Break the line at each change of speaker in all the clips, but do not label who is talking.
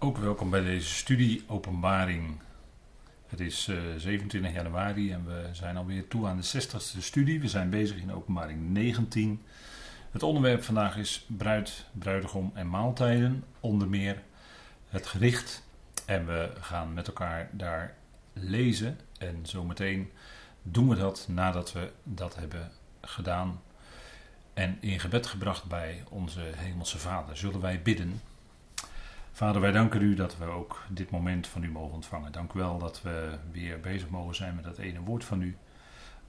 Ook welkom bij deze studie Openbaring. Het is uh, 27 januari en we zijn alweer toe aan de 60ste studie. We zijn bezig in Openbaring 19. Het onderwerp vandaag is bruid, bruidegom en maaltijden. Onder meer het gericht. En we gaan met elkaar daar lezen. En zometeen doen we dat nadat we dat hebben gedaan. En in gebed gebracht bij onze Hemelse Vader. Zullen wij bidden. Vader, wij danken u dat we ook dit moment van u mogen ontvangen. Dank u wel dat we weer bezig mogen zijn met dat ene woord van u.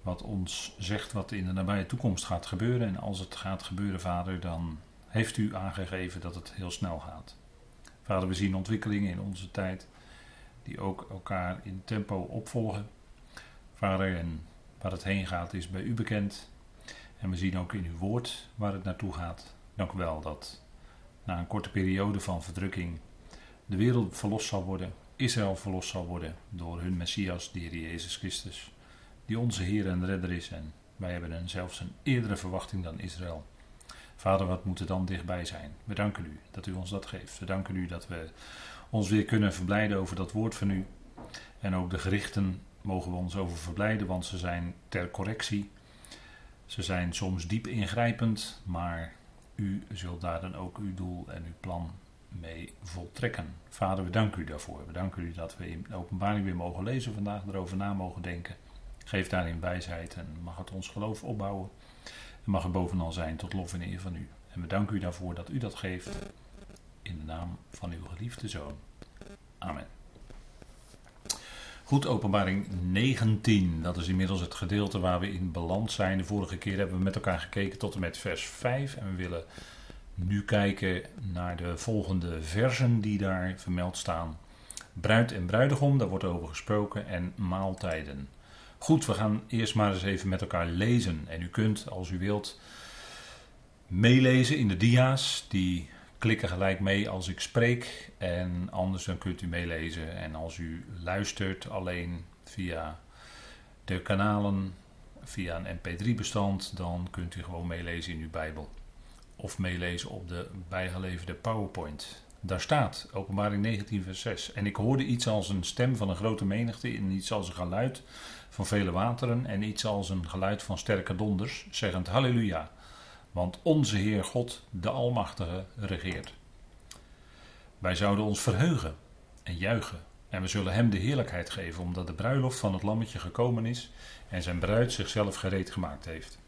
Wat ons zegt wat in de nabije toekomst gaat gebeuren. En als het gaat gebeuren, Vader, dan heeft u aangegeven dat het heel snel gaat. Vader, we zien ontwikkelingen in onze tijd die ook elkaar in tempo opvolgen. Vader, en waar het heen gaat is bij u bekend. En we zien ook in uw woord waar het naartoe gaat. Dank u wel dat na een korte periode van verdrukking de wereld verlost zal worden, Israël verlost zal worden door hun Messias, de Heer Jezus Christus, die onze Heer en Redder is. En wij hebben een, zelfs een eerdere verwachting dan Israël. Vader, wat moet er dan dichtbij zijn? We danken u dat u ons dat geeft. We danken u dat we ons weer kunnen verblijden over dat woord van u. En ook de gerichten mogen we ons over verblijden, want ze zijn ter correctie. Ze zijn soms diep ingrijpend, maar u zult daar dan ook uw doel en uw plan mee voltrekken. Vader, we danken u daarvoor. We danken u dat we in de openbaring weer mogen lezen vandaag, erover na mogen denken. Geef daarin wijsheid en mag het ons geloof opbouwen. En mag het bovenal zijn tot lof en eer van u. En we danken u daarvoor dat u dat geeft. In de naam van uw geliefde Zoon. Amen. Goed, openbaring 19. Dat is inmiddels het gedeelte waar we in balans zijn. De vorige keer hebben we met elkaar gekeken tot en met vers 5. En we willen nu kijken naar de volgende versen die daar vermeld staan. Bruid en bruidegom, daar wordt over gesproken. En maaltijden. Goed, we gaan eerst maar eens even met elkaar lezen. En u kunt, als u wilt, meelezen in de dia's die klikken gelijk mee als ik spreek. En anders dan kunt u meelezen. En als u luistert alleen via de kanalen, via een mp3-bestand, dan kunt u gewoon meelezen in uw Bijbel. Of meelezen op de bijgeleverde PowerPoint. Daar staat, openbaring 19 vers 6. En ik hoorde iets als een stem van een grote menigte en iets als een geluid van vele wateren en iets als een geluid van sterke donders, zeggend halleluja. Want onze Heer God, de Almachtige, regeert. Wij zouden ons verheugen en juichen. En we zullen Hem de heerlijkheid geven, omdat de bruiloft van het Lammetje gekomen is en zijn bruid zichzelf gereed gemaakt heeft.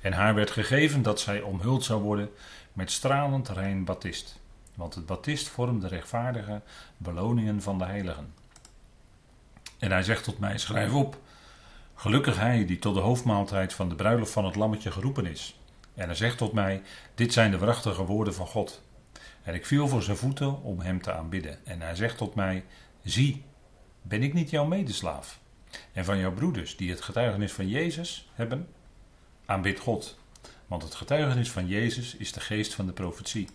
En haar werd gegeven dat zij omhuld zou worden met stralend rein batist. Want het batist vormt de rechtvaardige beloningen van de heiligen. En hij zegt tot mij: Schrijf op. Gelukkig hij die tot de hoofdmaaltijd van de bruiloft van het Lammetje geroepen is. En hij zegt tot mij: Dit zijn de waarachtige woorden van God. En ik viel voor zijn voeten om hem te aanbidden. En hij zegt tot mij: Zie, ben ik niet jouw medeslaaf? En van jouw broeders die het getuigenis van Jezus hebben? Aanbid God, want het getuigenis van Jezus is de geest van de profetie.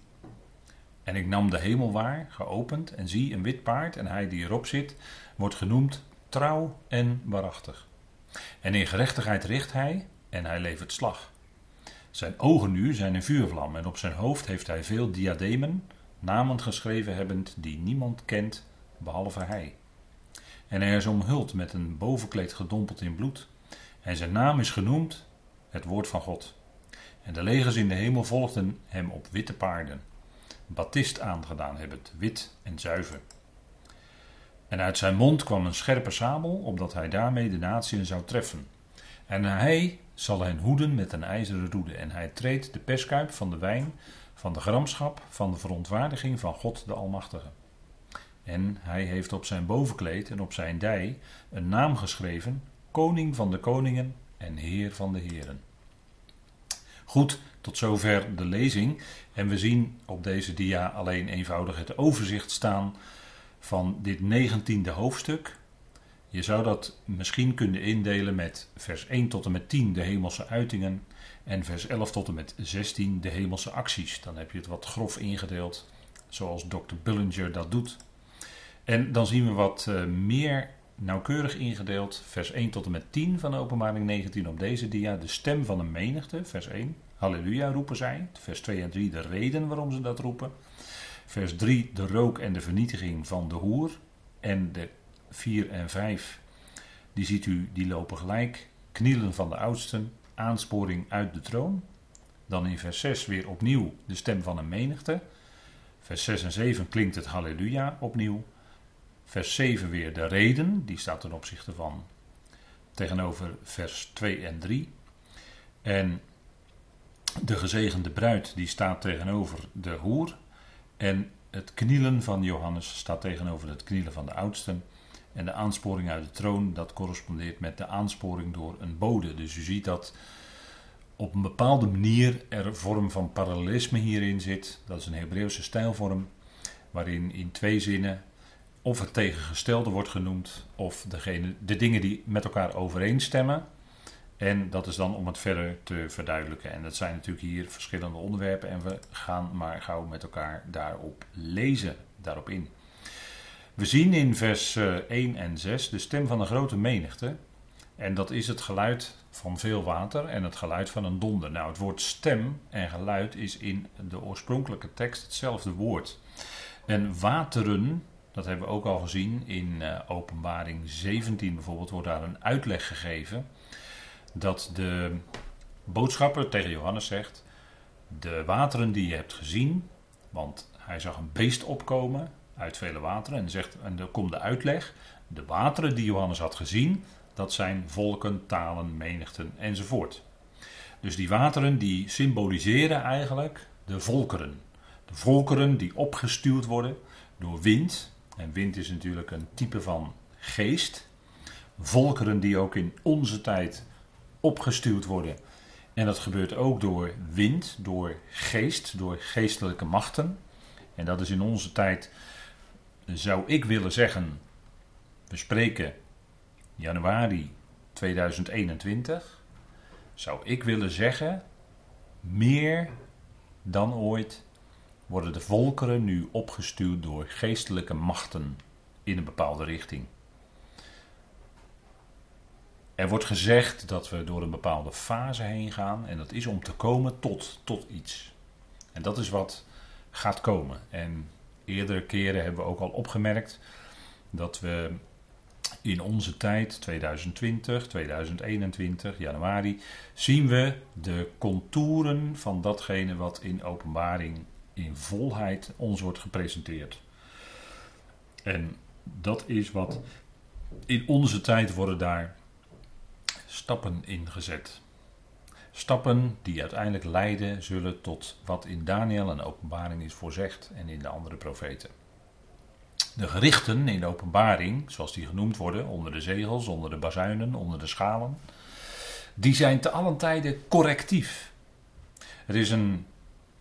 En ik nam de hemel waar, geopend, en zie een wit paard, en hij die erop zit, wordt genoemd trouw en waarachtig. En in gerechtigheid richt hij, en hij levert slag. Zijn ogen nu zijn een vuurvlam en op zijn hoofd heeft hij veel diademen, namen geschreven hebbend die niemand kent behalve hij. En hij is omhuld met een bovenkleed gedompeld in bloed. En zijn naam is genoemd het woord van God. En de legers in de hemel volgden hem op witte paarden, batist aangedaan hebbend, wit en zuiver. En uit zijn mond kwam een scherpe sabel, opdat hij daarmee de natieën zou treffen. En hij zal hen hoeden met een ijzeren roede. En hij treedt de perskuip van de wijn, van de gramschap, van de verontwaardiging van God de Almachtige. En hij heeft op zijn bovenkleed en op zijn dij een naam geschreven: Koning van de koningen en Heer van de heren. Goed, tot zover de lezing. En we zien op deze dia alleen eenvoudig het overzicht staan van dit negentiende hoofdstuk. Je zou dat misschien kunnen indelen met vers 1 tot en met 10 de hemelse uitingen en vers 11 tot en met 16 de hemelse acties. Dan heb je het wat grof ingedeeld, zoals Dr. Bullinger dat doet. En dan zien we wat uh, meer nauwkeurig ingedeeld, vers 1 tot en met 10 van de openbaring 19 op deze dia. De stem van een menigte, vers 1. Halleluja roepen zij. Vers 2 en 3 de reden waarom ze dat roepen. Vers 3, de rook en de vernietiging van de hoer. En de 4 en 5, die ziet u, die lopen gelijk. Knielen van de oudsten, aansporing uit de troon. Dan in vers 6 weer opnieuw de stem van een menigte. Vers 6 en 7 klinkt het halleluja opnieuw. Vers 7 weer de reden, die staat ten opzichte van tegenover vers 2 en 3. En de gezegende bruid, die staat tegenover de hoer. En het knielen van Johannes staat tegenover het knielen van de oudsten. En de aansporing uit de troon, dat correspondeert met de aansporing door een bode. Dus u ziet dat op een bepaalde manier er een vorm van parallelisme hierin zit. Dat is een Hebreeuwse stijlvorm, waarin in twee zinnen of het tegengestelde wordt genoemd, of degene, de dingen die met elkaar overeenstemmen. En dat is dan om het verder te verduidelijken. En dat zijn natuurlijk hier verschillende onderwerpen en we gaan maar gauw met elkaar daarop lezen, daarop in. We zien in vers 1 eh, en 6 de stem van een grote menigte. En dat is het geluid van veel water en het geluid van een donder. Nou, het woord stem en geluid is in de oorspronkelijke tekst hetzelfde woord. En wateren, dat hebben we ook al gezien in uh, Openbaring 17 bijvoorbeeld, wordt daar een uitleg gegeven. Dat de boodschapper tegen Johannes zegt: De wateren die je hebt gezien, want hij zag een beest opkomen uit vele wateren. En, zegt, en dan komt de uitleg: De wateren die Johannes had gezien, dat zijn volken, talen, menigten enzovoort. Dus die wateren die symboliseren eigenlijk de volkeren. De volkeren die opgestuurd worden door wind. En wind is natuurlijk een type van geest. Volkeren die ook in onze tijd opgestuurd worden. En dat gebeurt ook door wind, door geest, door geestelijke machten. En dat is in onze tijd, zou ik willen zeggen, we spreken januari 2021, zou ik willen zeggen, meer dan ooit worden de volkeren nu opgestuurd door geestelijke machten in een bepaalde richting. Er wordt gezegd dat we door een bepaalde fase heen gaan en dat is om te komen tot, tot iets. En dat is wat gaat komen. En eerdere keren hebben we ook al opgemerkt dat we in onze tijd, 2020, 2021, januari, zien we de contouren van datgene wat in openbaring in volheid ons wordt gepresenteerd. En dat is wat in onze tijd worden daar stappen in gezet. Stappen die uiteindelijk leiden zullen tot wat in Daniel en openbaring is voorzegd en in de andere profeten. De gerichten in de openbaring, zoals die genoemd worden, onder de zegels, onder de bazuinen, onder de schalen, die zijn te allen tijden correctief. Er is een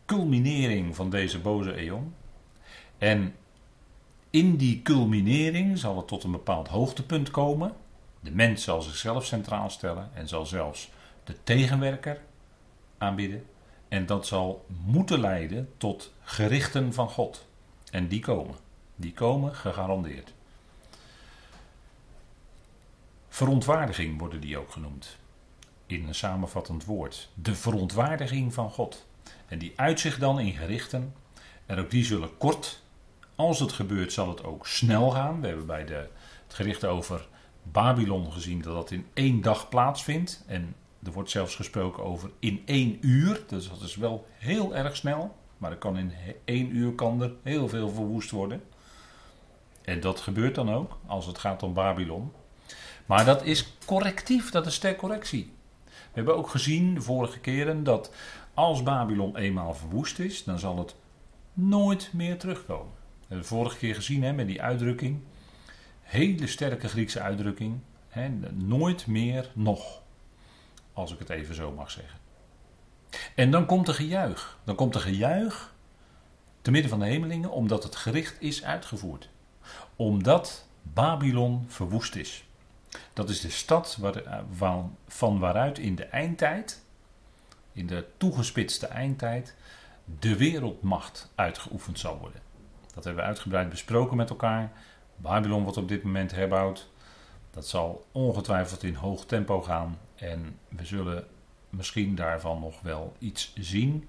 culminering van deze boze eon. En in die culminering zal het tot een bepaald hoogtepunt komen. De mens zal zichzelf centraal stellen en zal zelfs de tegenwerker aanbieden. En dat zal moeten leiden tot gerichten van God. En die komen. Die komen gegarandeerd. Verontwaardiging worden die ook genoemd. In een samenvattend woord. De verontwaardiging van God. En die uitzicht dan in gerichten. En ook die zullen kort. Als het gebeurt, zal het ook snel gaan. We hebben bij de, het gericht over Babylon gezien dat dat in één dag plaatsvindt. En er wordt zelfs gesproken over in één uur. Dus dat is wel heel erg snel. Maar er kan in één uur kan er heel veel verwoest worden. En dat gebeurt dan ook als het gaat om Babylon. Maar dat is correctief, dat is ter correctie. We hebben ook gezien de vorige keren dat als Babylon eenmaal verwoest is, dan zal het nooit meer terugkomen. We hebben de vorige keer gezien hè, met die uitdrukking. Hele sterke Griekse uitdrukking. Nooit meer nog. Als ik het even zo mag zeggen. En dan komt er gejuich. Dan komt er gejuich te midden van de hemelingen, omdat het gericht is uitgevoerd omdat Babylon verwoest is. Dat is de stad waar, eh, van, van waaruit in de eindtijd, in de toegespitste eindtijd, de wereldmacht uitgeoefend zal worden. Dat hebben we uitgebreid besproken met elkaar. Babylon wordt op dit moment herbouwd. Dat zal ongetwijfeld in hoog tempo gaan en we zullen misschien daarvan nog wel iets zien.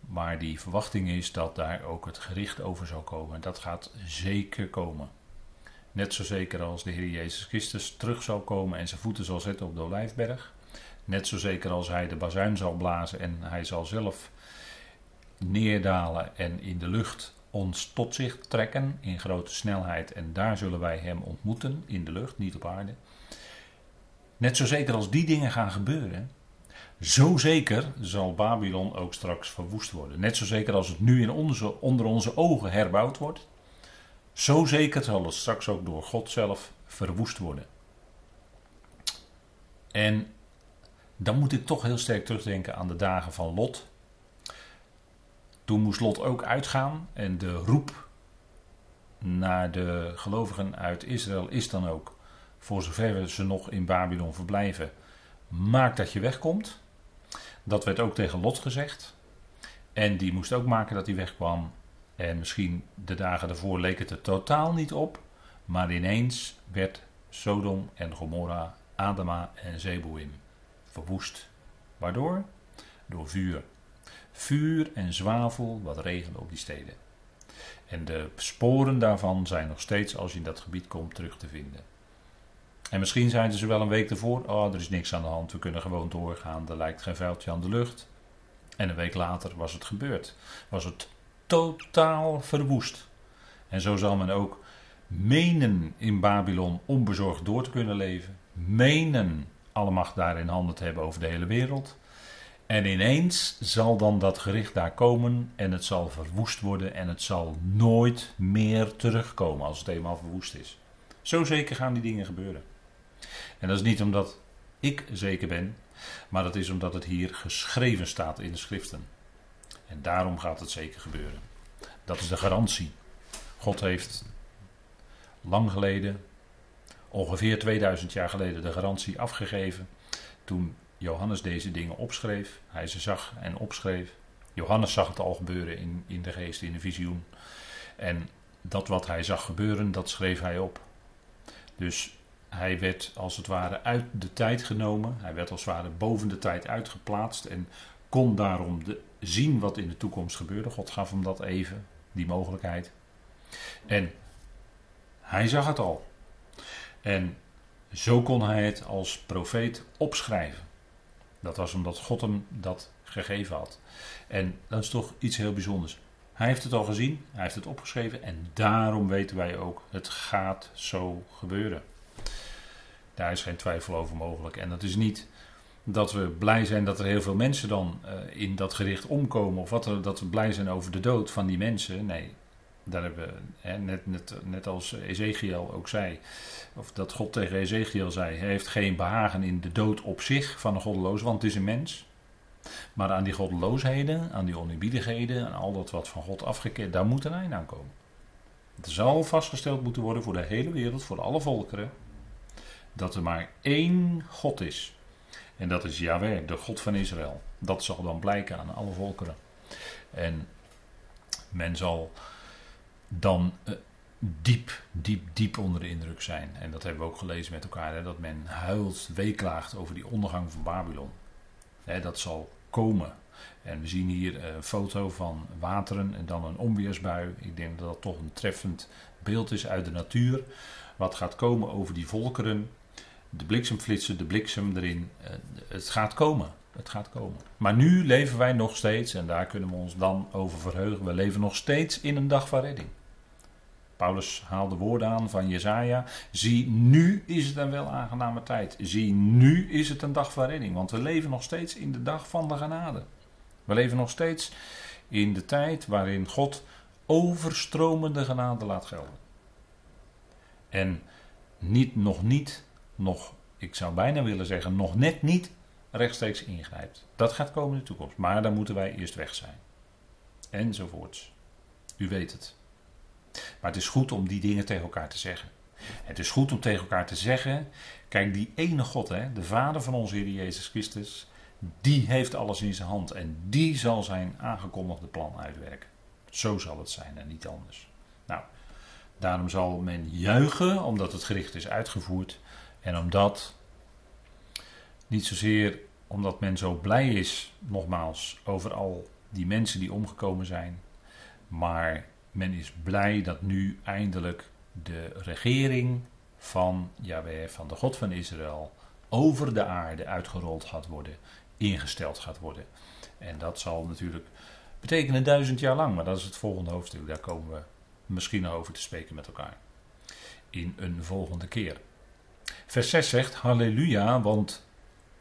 Maar die verwachting is dat daar ook het gericht over zal komen. Dat gaat zeker komen. Net zo zeker als de Heer Jezus Christus terug zal komen en zijn voeten zal zetten op de Olijfberg. Net zo zeker als hij de bazuin zal blazen en hij zal zelf neerdalen en in de lucht ons tot zich trekken in grote snelheid. En daar zullen wij hem ontmoeten in de lucht, niet op aarde. Net zo zeker als die dingen gaan gebeuren, zo zeker zal Babylon ook straks verwoest worden. Net zo zeker als het nu in onze, onder onze ogen herbouwd wordt, zo zeker zal het straks ook door God zelf verwoest worden. En dan moet ik toch heel sterk terugdenken aan de dagen van Lot. Toen moest Lot ook uitgaan en de roep naar de gelovigen uit Israël is dan ook, voor zover ze nog in Babylon verblijven, maak dat je wegkomt. Dat werd ook tegen Lot gezegd. En die moest ook maken dat hij wegkwam. En misschien de dagen daarvoor leek het er totaal niet op. Maar ineens werd Sodom en Gomorra, Adama en Zeboim verwoest. Waardoor? Door vuur. Vuur en zwavel wat regende op die steden. En de sporen daarvan zijn nog steeds, als je in dat gebied komt, terug te vinden. En misschien zeiden ze wel een week ervoor: Oh, er is niks aan de hand, we kunnen gewoon doorgaan, er lijkt geen vuiltje aan de lucht. En een week later was het gebeurd. Was het totaal verwoest. En zo zal men ook menen in Babylon onbezorgd door te kunnen leven. Menen alle macht daar in handen te hebben over de hele wereld. En ineens zal dan dat gericht daar komen en het zal verwoest worden en het zal nooit meer terugkomen als het eenmaal verwoest is. Zo zeker gaan die dingen gebeuren. En dat is niet omdat ik zeker ben, maar dat is omdat het hier geschreven staat in de schriften. En daarom gaat het zeker gebeuren. Dat is de garantie. God heeft lang geleden, ongeveer 2000 jaar geleden, de garantie afgegeven. Toen Johannes deze dingen opschreef. Hij ze zag en opschreef. Johannes zag het al gebeuren in, in de geest, in de visioen. En dat wat hij zag gebeuren, dat schreef hij op. Dus hij werd als het ware uit de tijd genomen. Hij werd als het ware boven de tijd uitgeplaatst. En kon daarom de, zien wat in de toekomst gebeurde. God gaf hem dat even, die mogelijkheid. En hij zag het al. En zo kon hij het als profeet opschrijven. Dat was omdat God hem dat gegeven had. En dat is toch iets heel bijzonders. Hij heeft het al gezien, hij heeft het opgeschreven en daarom weten wij ook, het gaat zo gebeuren. Daar is geen twijfel over mogelijk. En dat is niet dat we blij zijn dat er heel veel mensen dan uh, in dat gericht omkomen. Of dat we blij zijn over de dood van die mensen. Nee, daar hebben net, net, net als Ezekiel ook zei. Of dat God tegen Ezekiel zei. Hij heeft geen behagen in de dood op zich van een goddeloze, want het is een mens. Maar aan die goddeloosheden, aan die oneerbiedigheden, aan al dat wat van God afgekeerd, daar moet een einde aan komen. Het zal vastgesteld moeten worden voor de hele wereld, voor alle volkeren dat er maar één God is. En dat is Yahweh, de God van Israël. Dat zal dan blijken aan alle volkeren. En men zal dan uh, diep, diep, diep onder de indruk zijn. En dat hebben we ook gelezen met elkaar. Hè, dat men huilt, weeklaagt over die ondergang van Babylon. Hè, dat zal komen. En we zien hier een foto van wateren en dan een onweersbui. Ik denk dat dat toch een treffend beeld is uit de natuur. Wat gaat komen over die volkeren de bliksemflitsen, de bliksem erin. Eh, het gaat komen. Het gaat komen. Maar nu leven wij nog steeds, en daar kunnen we ons dan over verheugen. We leven nog steeds in een dag van redding. Paulus haalde woorden aan van Jezaja. Zie, nu is het een wel aangename tijd. Zie, nu is het een dag van redding. Want we leven nog steeds in de dag van de genade. We leven nog steeds in de tijd waarin God overstromende genade laat gelden. En niet, nog niet nog, ik zou bijna willen zeggen, nog net niet rechtstreeks ingrijpt. Dat gaat komen in de toekomst. Maar dan moeten wij eerst weg zijn. Enzovoorts. U weet het. Maar het is goed om die dingen tegen elkaar te zeggen. Het is goed om tegen elkaar te zeggen: kijk, die ene God, hè, de Vader van onze Heer Jezus Christus, die heeft alles in zijn hand en die zal zijn aangekondigde plan uitwerken. Zo zal het zijn en niet anders. Nou, daarom zal men juichen omdat het gericht is uitgevoerd. En omdat, niet zozeer omdat men zo blij is, nogmaals, over al die mensen die omgekomen zijn. Maar men is blij dat nu eindelijk de regering van Yahweh, van de God van Israël, over de aarde uitgerold gaat worden, ingesteld gaat worden. En dat zal natuurlijk betekenen duizend jaar lang, maar dat is het volgende hoofdstuk. Daar komen we misschien over te spreken met elkaar. In een volgende keer. Vers 6 zegt: Halleluja, want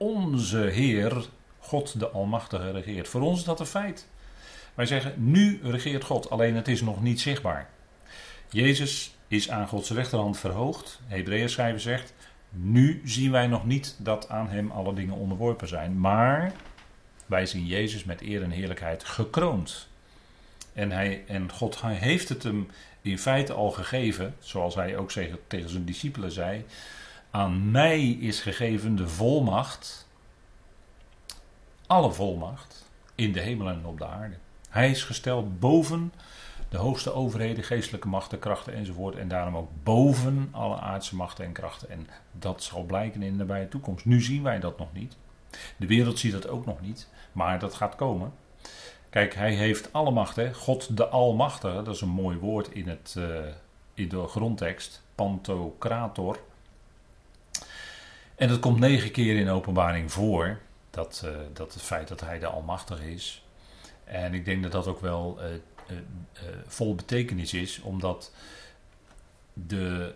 onze Heer, God de Almachtige, regeert. Voor ons is dat een feit. Wij zeggen: nu regeert God, alleen het is nog niet zichtbaar. Jezus is aan Gods rechterhand verhoogd. Hebreeën schrijver zegt: nu zien wij nog niet dat aan hem alle dingen onderworpen zijn, maar wij zien Jezus met eer en heerlijkheid gekroond. En, hij, en God heeft het hem in feite al gegeven, zoals hij ook tegen zijn discipelen zei. Aan mij is gegeven de volmacht, alle volmacht, in de hemel en op de aarde. Hij is gesteld boven de hoogste overheden, geestelijke machten, krachten enzovoort. En daarom ook boven alle aardse machten en krachten. En dat zal blijken in de nabije toekomst. Nu zien wij dat nog niet. De wereld ziet dat ook nog niet. Maar dat gaat komen. Kijk, hij heeft alle macht. God de Almachtige, dat is een mooi woord in, het, uh, in de grondtekst. Pantocrator. En dat komt negen keer in openbaring voor. Dat, uh, dat het feit dat hij de Almachtige is. En ik denk dat dat ook wel uh, vol betekenis is, omdat de,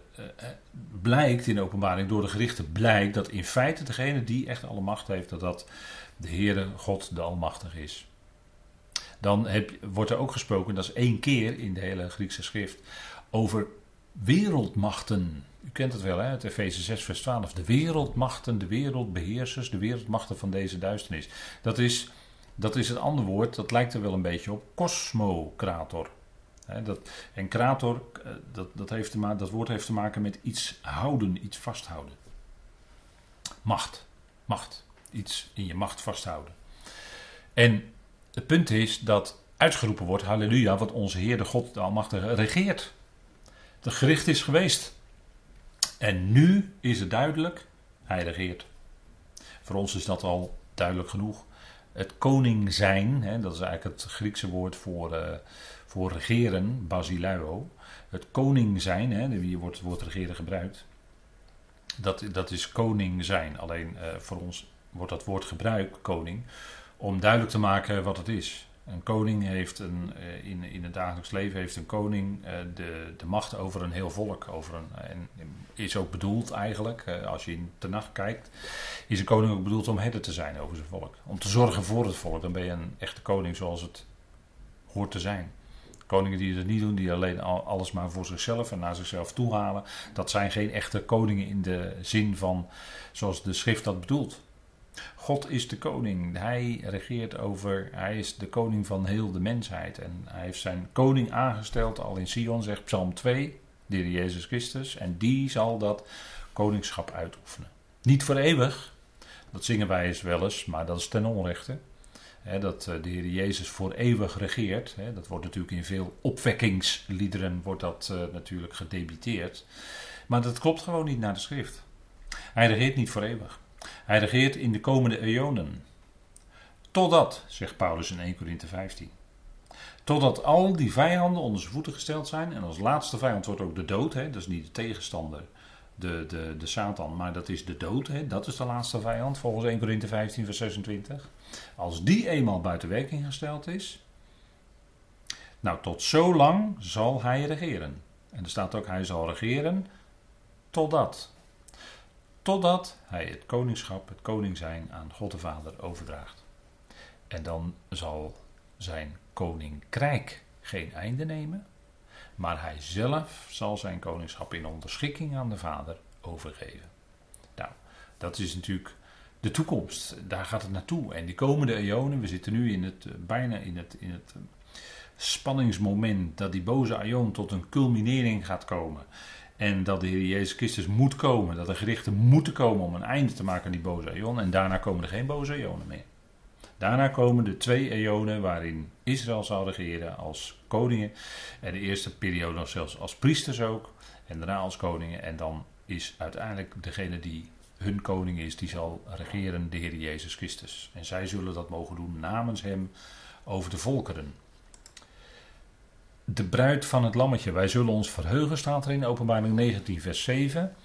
blijkt in openbaring door de gerichten blijkt dat in feite degene die echt alle macht heeft, dat dat de Heere God de Almachtige is. Dan heb, wordt er ook gesproken, dat is één keer in de hele Griekse schrift, over wereldmachten. U kent het wel, hè? het Efeze 6, vers 12. De wereldmachten, de wereldbeheersers, de wereldmachten van deze duisternis. Dat is, dat is het andere woord, dat lijkt er wel een beetje op, kosmokrator. dat, en krator, eh, dat, dat, heeft te dat woord heeft te maken met iets houden, iets vasthouden. Macht, macht iets in je macht vasthouden. En het punt is dat uitgeroepen wordt, halleluja, wat onze Heer de God de Almachtige regeert. De gericht is geweest. En nu is het duidelijk, hij regeert. Voor ons is dat al duidelijk genoeg. Het koning zijn, hè, dat is eigenlijk het Griekse woord voor, uh, voor regeren, basileio. Het koning zijn, hè, hier wordt het woord regeren gebruikt. Dat, dat is koning zijn. Alleen uh, voor ons wordt dat woord gebruikt, koning, om duidelijk te maken wat het is. Een koning heeft een, eh, in, in het dagelijks leven heeft een koning eh, de, de macht over een heel volk. Over een, en is ook bedoeld eigenlijk, eh, als je in de nacht kijkt, is een koning ook bedoeld om herder te zijn over zijn volk. Om te zorgen voor het volk. Dan ben je een echte koning zoals het hoort te zijn. Koningen die dat niet doen, die alleen alles maar voor zichzelf en naar zichzelf toe halen, dat zijn geen echte koningen in de zin van zoals de schrift dat bedoelt. God is de koning. Hij regeert over, hij is de koning van heel de mensheid. En hij heeft zijn koning aangesteld, al in Sion zegt Psalm 2, de Heer Jezus Christus. En die zal dat koningschap uitoefenen. Niet voor eeuwig, dat zingen wij eens wel eens, maar dat is ten onrechte. dat eh, de Heer Jezus voor eeuwig regeert. dat wordt natuurlijk in veel opwekkingsliederen wordt dat, uh, natuurlijk gedebiteerd. Maar dat klopt gewoon niet naar de schrift. Hij regeert niet voor eeuwig. Hij regeert in de komende eonen. Totdat, zegt Paulus in 1 Corinthië 15. Totdat al die vijanden onder zijn voeten gesteld zijn. En als laatste vijand wordt ook de dood. Hè? Dat is niet de tegenstander, de, de, de Satan, maar dat is de dood. Hè? Dat is de laatste vijand volgens 1 Corinthië 15 vers 26. Als die eenmaal buiten werking gesteld is. Nou, tot zo lang zal hij regeren. En er staat ook, hij zal regeren totdat. Totdat hij het koningschap, het koning zijn aan God de Vader overdraagt. En dan zal zijn koninkrijk geen einde nemen, maar hij zelf zal zijn koningschap in onderschikking aan de Vader overgeven. Nou, dat is natuurlijk de toekomst. Daar gaat het naartoe. En die komende eonen, we zitten nu in het, eh, bijna in het, in het spanningsmoment dat die boze eon tot een culminering gaat komen. En dat de Heer Jezus Christus moet komen. Dat er gerichten moeten komen om een einde te maken aan die boze eon. En daarna komen er geen boze eonen meer. Daarna komen de twee eonen waarin Israël zal regeren als koningen. En de eerste periode nog zelfs als priesters ook. En daarna als koningen. En dan is uiteindelijk degene die hun koning is, die zal regeren de Heer Jezus Christus. En zij zullen dat mogen doen namens hem over de volkeren. De bruid van het lammetje. Wij zullen ons verheugen, staat er in openbaring 19, vers 7.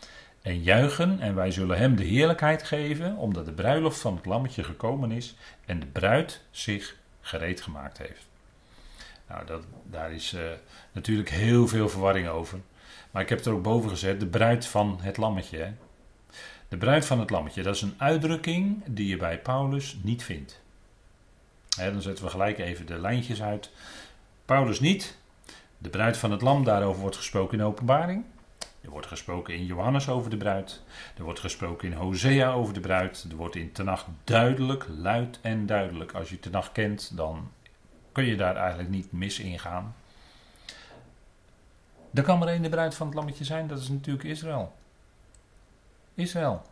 En juichen, en wij zullen hem de heerlijkheid geven, omdat de bruiloft van het lammetje gekomen is en de bruid zich gereed gemaakt heeft. Nou, dat, daar is uh, natuurlijk heel veel verwarring over. Maar ik heb het er ook boven gezet, de bruid van het lammetje. Hè? De bruid van het lammetje, dat is een uitdrukking die je bij Paulus niet vindt. Hè, dan zetten we gelijk even de lijntjes uit. Paulus niet. De bruid van het lam, daarover wordt gesproken in openbaring. Er wordt gesproken in Johannes over de bruid. Er wordt gesproken in Hosea over de bruid. Er wordt in Tenach duidelijk, luid en duidelijk. Als je Tenach kent, dan kun je daar eigenlijk niet mis in gaan. Er kan maar één de bruid van het lammetje zijn, dat is natuurlijk Israël. Israël.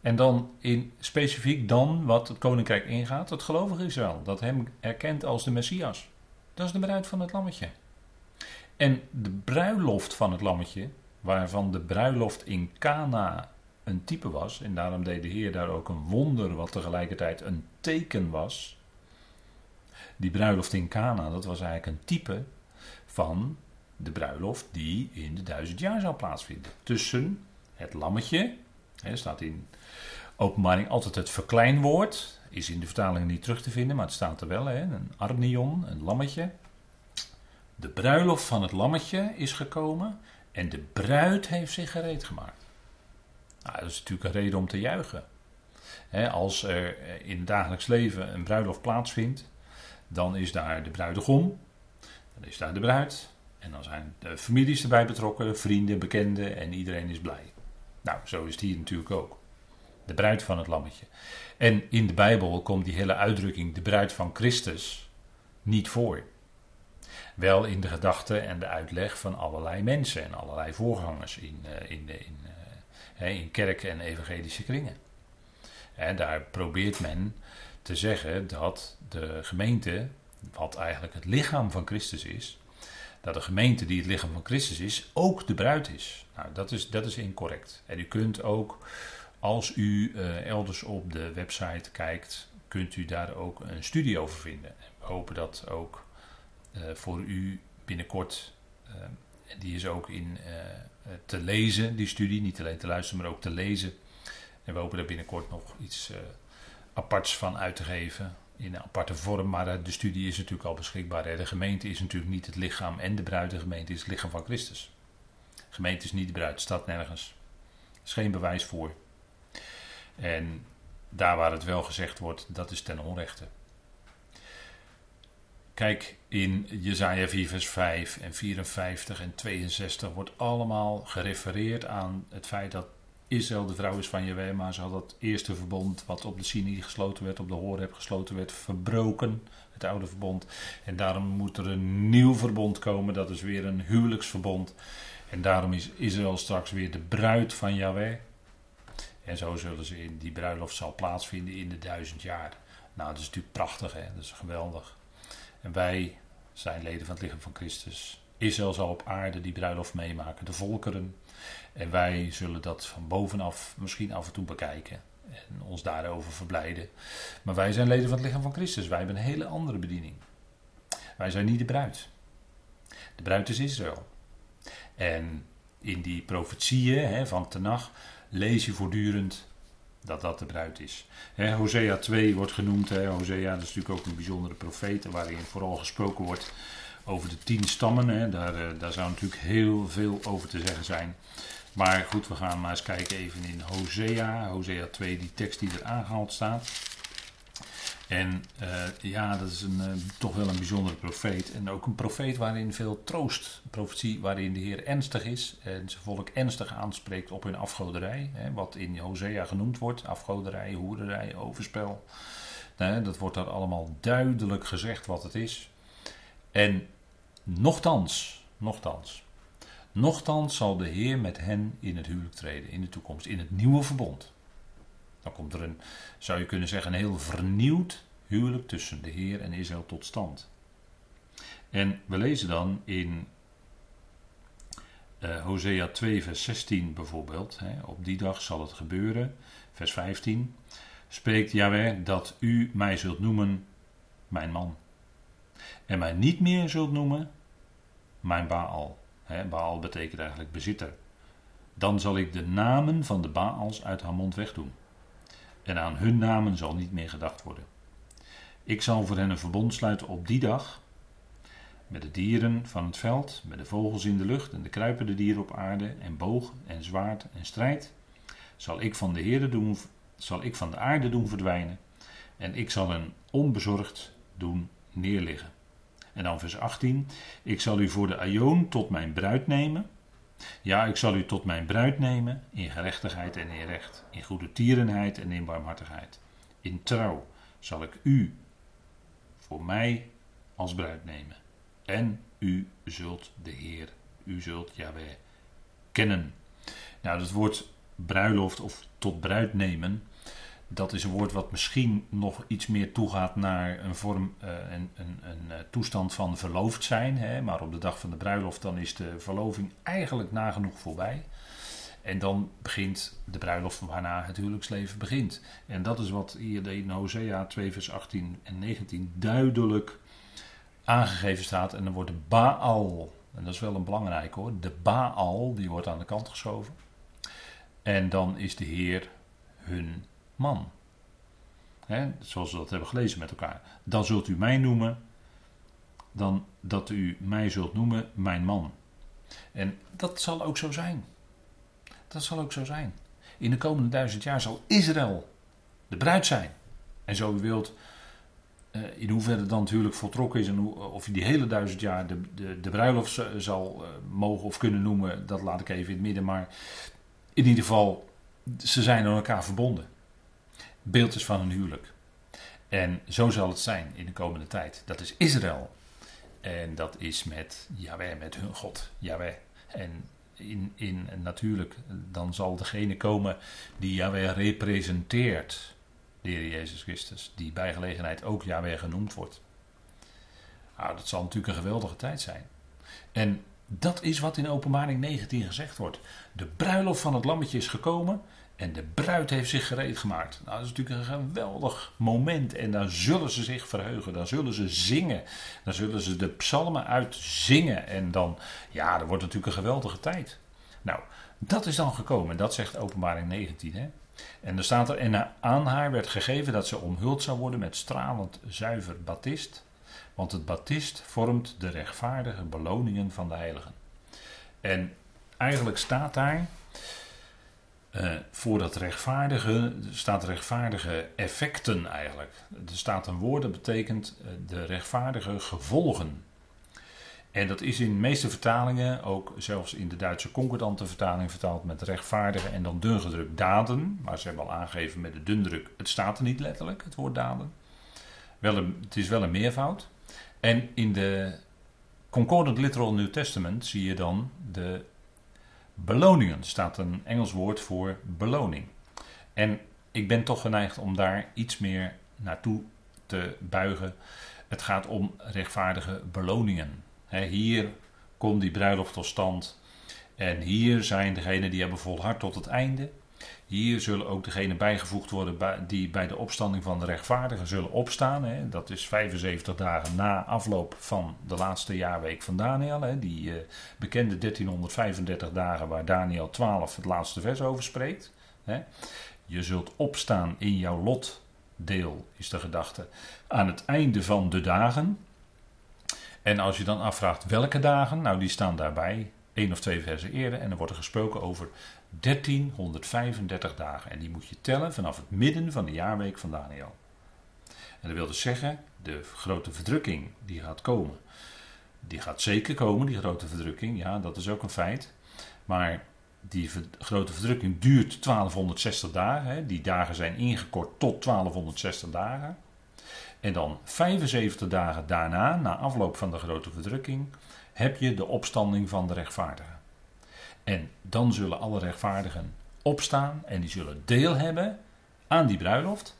En dan in specifiek dan wat het koninkrijk ingaat, het gelovige Israël, dat hem erkent als de Messias. Dat is de bruid van het lammetje. En de bruiloft van het lammetje, waarvan de bruiloft in Cana een type was, en daarom deed de Heer daar ook een wonder wat tegelijkertijd een teken was. Die bruiloft in Cana, dat was eigenlijk een type van de bruiloft die in de duizend jaar zou plaatsvinden. Tussen het lammetje, er staat in openbaring altijd het verkleinwoord, is in de vertaling niet terug te vinden, maar het staat er wel, hè, een arnion, een lammetje. De bruiloft van het lammetje is gekomen en de bruid heeft zich gereed gemaakt. Nou, dat is natuurlijk een reden om te juichen. als er in het dagelijks leven een bruiloft plaatsvindt, dan is daar de bruidegom, dan is daar de bruid, en dan zijn de families erbij betrokken, vrienden, bekenden en iedereen is blij. Nou, zo is het hier natuurlijk ook. De bruid van het lammetje. En in de Bijbel komt die hele uitdrukking, de bruid van Christus, niet voor. Wel in de gedachte en de uitleg van allerlei mensen en allerlei voorgangers in, uh, in, in, uh, in kerk- en evangelische kringen. En daar probeert men te zeggen dat de gemeente, wat eigenlijk het lichaam van Christus is, dat de gemeente die het lichaam van Christus is, ook de bruid is. Nou, dat is, dat is incorrect. En u kunt ook, als u elders op de website kijkt, kunt u daar ook een studie over vinden. We hopen dat ook voor u binnenkort, uh, die is ook in te lezen, die studie, niet alleen te luisteren, maar ook te lezen. En we hopen daar binnenkort nog iets aparts van uit te geven in een aparte vorm, maar eh, de studie is natuurlijk al beschikbaar. De gemeente is natuurlijk niet het lichaam en de bruid, de gemeente is het lichaam van Christus. De gemeente is niet de bruid, staat nergens. Er is geen bewijs voor. En daar waar het wel gezegd wordt, dat is ten onrechte. Kijk, in Jezaja 4 vers 5 en 54 en 62 wordt allemaal gerefereerd aan het feit dat Israël de vrouw is van Jewe, maar ze had dat eerste verbond wat op de Sinai gesloten werd, op de Horeb gesloten werd, verbroken. Het oude verbond. En daarom moet er een nieuw verbond komen, dat is weer een huwelijksverbond. En daarom is Israël straks weer de bruid van Yahweh. En zo zullen ze in die bruiloft zal plaatsvinden in de duizend jaar. Nou, dat is natuurlijk prachtig, hè? dat is geweldig. En wij zijn leden van het lichaam van Christus. Israël zal op aarde die bruiloft meemaken. De volkeren en wij zullen dat van bovenaf misschien af en toe bekijken en ons daarover verblijden. Maar wij zijn leden van het lichaam van Christus. Wij hebben een hele andere bediening. Wij zijn niet de bruid. De bruid is Israël. En in die profetieën van Tenach lees je voortdurend dat dat de bruid is. Hosea 2 wordt genoemd. Hosea is natuurlijk ook een bijzondere profeet waarin vooral gesproken wordt over de tien stammen. Daar, eh, daar zou natuurlijk heel veel over te zeggen zijn. Maar goed, we gaan maar eens kijken even in Hosea. Hosea 2, die tekst die er aangehaald staat. En uh, ja, dat is een, uh, toch wel een bijzondere profeet. En ook een profeet waarin veel troost, een profetie waarin de Heer ernstig is. En zijn volk ernstig aanspreekt op hun afgoderij. Hè, wat in Hosea genoemd wordt. Afgoderij, hoerderij, overspel. Nou, dat wordt daar allemaal duidelijk gezegd wat het is. En nochtans, nochtans. Nochtans zal de Heer met hen in het huwelijk treden in de toekomst, in het nieuwe verbond. Dan komt er een, zou je kunnen zeggen, een heel vernieuwd huwelijk tussen de Heer en Israël tot stand. En we lezen dan in uh, Hosea 2, vers 16 bijvoorbeeld, hè, op die dag zal het gebeuren, vers 15, spreekt Yahweh dat u mij zult noemen mijn man En mij niet meer zult noemen mijn Baal. He, Baal betekent eigenlijk bezitter. Dan zal ik de namen van de Baals uit haar mond wegdoen. En aan hun namen zal niet meer gedacht worden. Ik zal voor hen een verbond sluiten op die dag. Met de dieren van het veld, met de vogels in de lucht en de kruipende dieren op aarde, en boog en zwaard en strijd. Zal ik van de Heerde doen, zal ik van de aarde doen verdwijnen. En ik zal hen onbezorgd doen neerliggen. En dan vers 18. Ik zal u voor de Aion tot mijn bruid nemen. Ja, ik zal u tot mijn bruid nemen in gerechtigheid en in recht, in goede tierenheid en in barmhartigheid. In trouw zal ik u voor mij als bruid nemen. En u zult de Heer, u zult Yahweh kennen. Nou, dat woord bruiloft of tot bruid nemen, dat is een woord wat misschien nog iets meer toegaat naar een vorm, uh, een, een, een, eh, toestand van verloofd zijn. Hè? Maar op de dag van de bruiloft dan is de verloving eigenlijk nagenoeg voorbij. En dan begint de bruiloft waarna het huwelijksleven begint. En dat is wat hier in Hosea 2 vers 18 en 19 duidelijk aangegeven staat. En dan wordt de Baal, en dat is wel een belangrijk hoor, de Baal, die wordt aan de kant geschoven. En dan is de Heer hun man. zoals we dat hebben gelezen met elkaar. Dan zult u mij noemen, dan dat u mij zult noemen mijn man. En dat zal ook zo zijn. Dat zal ook zo zijn. In de komende duizend jaar zal Israël de bruid zijn. En zo u wilt, eh, in hoeverre dan natuurlijk voltrokken is en of je die hele duizend jaar de, de, de bruiloft zal eh, mogen of kunnen noemen, dat laat ik even in het midden. Maar in ieder geval, ze zijn aan elkaar verbonden beeld is van een huwelijk. En zo zal het zijn in de komende tijd. Dat is Israël. En dat is met Yahweh, met hun God, Yahweh. En in, in, natuurlijk, dan zal degene komen die Yahweh representeert, de Jezus Christus, die bij gelegenheid ook Yahweh genoemd wordt. Nou, dat zal natuurlijk een geweldige tijd zijn. En dat is wat in Openbaring 19 gezegd wordt. De bruiloft van het lammetje is gekomen en de bruid heeft zich gereed gemaakt. Nou, dat is natuurlijk een geweldig moment. En dan zullen ze zich verheugen. Dan zullen ze zingen. Dan zullen ze de psalmen uitzingen. En dan, ja, dat wordt natuurlijk een geweldige tijd. Nou, dat is dan gekomen. Dat zegt openbaring 19. Hè? En er staat er, en aan haar werd gegeven dat ze omhuld zou worden met stralend zuiver batist. Want het batist vormt de rechtvaardige beloningen van de heiligen. En eigenlijk staat daar uh, voor dat rechtvaardige staat rechtvaardige effecten eigenlijk. Er staat een woord dat betekent uh, de rechtvaardige gevolgen. En dat is in de meeste vertalingen, ook zelfs in de Duitse concordante vertaling vertaald met rechtvaardige en dan dungedrukt daden. Maar ze hebben al aangegeven met de dundruk, het staat er niet letterlijk, het woord daden. Wel het is wel een meervoud. En in de Concordant Literal New Testament zie je dan de Beloningen staat een Engels woord voor beloning. En ik ben toch geneigd om daar iets meer naartoe te buigen. Het gaat om rechtvaardige beloningen. hier komt die bruiloft tot stand. En hier zijn degenen die hebben volhard tot het einde. Hier zullen ook degenen bijgevoegd worden die bij de opstanding van de rechtvaardigen zullen opstaan. Dat is 75 dagen na afloop van de laatste jaarweek van Daniel. Die uh, bekende 1335 dagen waar Daniel 12 het laatste vers over spreekt. Je zult opstaan in jouw lotdeel, is de gedachte, aan het einde van de dagen. En als je dan afvraagt welke dagen, nou die staan daarbij, één of twee versen eerder. En er wordt er gesproken over 1335 dagen. En die moet je tellen vanaf het midden van de jaarweek van Daniel. En dat wil dus zeggen, de grote verdrukking die gaat komen. Die gaat zeker komen, die grote verdrukking. Ja, dat is ook een feit. Maar die grote verdrukking duurt 1260 dagen. Hè. Die dagen zijn ingekort tot 1260 dagen. En dan 75 dagen daarna, na afloop van de grote verdrukking, heb je de opstanding van de rechtvaardigen. En dan zullen alle rechtvaardigen opstaan en die zullen deel hebben aan die bruiloft.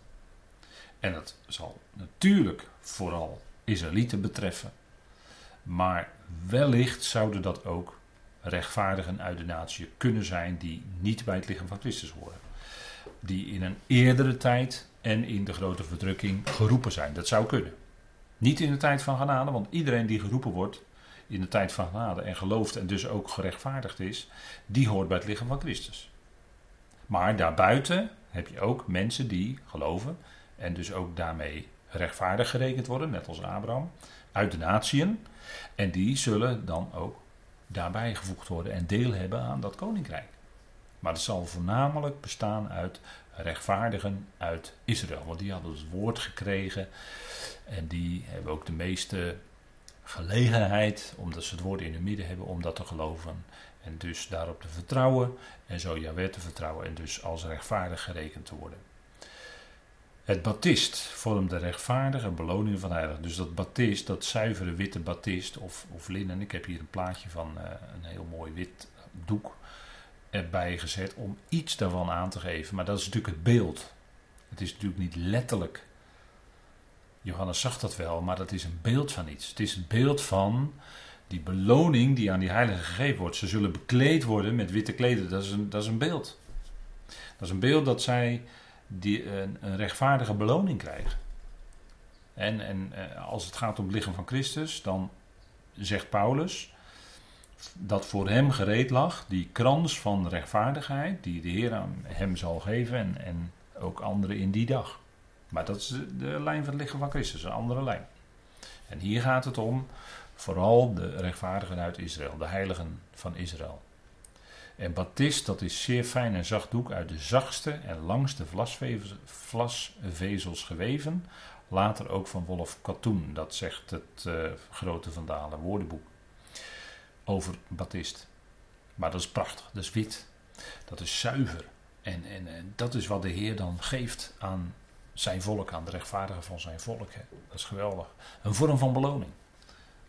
En dat zal natuurlijk vooral Israëlieten betreffen. Maar wellicht zouden dat ook rechtvaardigen uit de natie kunnen zijn die niet bij het lichaam van Christus horen. Die in een eerdere tijd en in de grote verdrukking geroepen zijn. Dat zou kunnen. Niet in de tijd van genade, want iedereen die geroepen wordt in de tijd van genade en gelooft en dus ook gerechtvaardigd is, die hoort bij het lichaam van Christus. Maar daarbuiten heb je ook mensen die geloven en dus ook daarmee rechtvaardig gerekend worden, net als Abraham, uit de natieën. En die zullen dan ook daarbij gevoegd worden en deel hebben aan dat koninkrijk. Maar het zal voornamelijk bestaan uit rechtvaardigen uit Israël. Want die hadden het woord gekregen en die hebben ook de meeste gelegenheid, omdat ze het woord in hun midden hebben, om dat te geloven. En dus daarop te vertrouwen en zo Jaweh te vertrouwen en dus als rechtvaardig gerekend te worden. Het batist vormt de rechtvaardige beloning van heilig. Dus dat batist, dat zuivere witte batist of, of linnen. Ik heb hier een plaatje van uh, een heel mooi wit doek erbij gezet om iets daarvan aan te geven. Maar dat is natuurlijk het beeld. Het is natuurlijk niet letterlijk. Johannes zag dat wel, maar dat is een beeld van iets. Het is het beeld van die beloning die aan die heiligen gegeven wordt. Ze zullen bekleed worden met witte klederen. Dat is een, dat is een beeld. Dat is een beeld dat zij die, een, een rechtvaardige beloning krijgen. En, en eh, als het gaat om het lichaam van Christus, dan zegt Paulus dat voor hem gereed lag die krans van rechtvaardigheid die de Heer aan hem zal geven en, en ook anderen in die dag. Maar dat is de, lijn van het lichaam van Christus, een andere lijn. En hier gaat het om vooral de rechtvaardigen uit Israël, de heiligen van Israël. En batist, dat is zeer fijn en zacht doek uit de zachtste en langste vlasvezels geweven. Later ook van wolf katoen, dat zegt het uh, grote Vandalen woordenboek over batist. Maar dat is prachtig, dat is wit, dat is zuiver. En, en, en dat is wat de Heer dan geeft aan zijn volk, aan de rechtvaardigen van zijn volk. Hè. Dat is geweldig. Een vorm van beloning.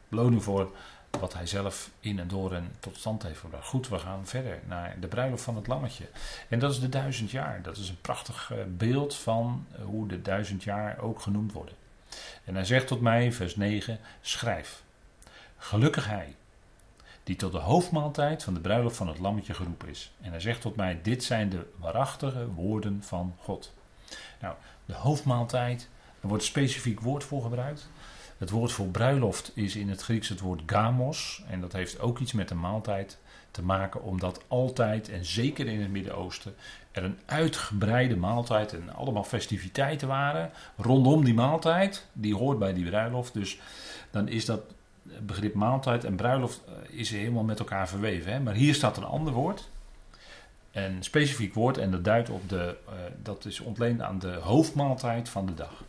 Beloning voor wat hij zelf in en door en tot stand heeft gebracht. Goed, we gaan verder naar de bruiloft van het lammetje. En dat is de duizend jaar. Dat is een prachtig eh, beeld van eh, hoe de duizend jaar ook genoemd worden. En hij zegt tot mij, vers 9, schrijf. Gelukkig hij, die tot de hoofdmaaltijd van de bruiloft van het lammetje geroepen is. En hij zegt tot mij, dit zijn de waarachtige woorden van God. Nou, de hoofdmaaltijd, er wordt specifiek woord voor gebruikt. Het woord voor bruiloft is in het Grieks het woord gamos. En dat heeft ook iets met de maaltijd te maken, omdat altijd, en zeker in het Midden-Oosten, er een uitgebreide maaltijd en allemaal festiviteiten waren rondom die maaltijd. Die hoort bij die bruiloft. Dus dan is dat begrip maaltijd en bruiloft eh, is helemaal met elkaar verweven. Maar hier staat een ander woord. Een specifiek woord en dat duidt op de, uh, dat is ontleend aan de hoofdmaaltijd van de dag.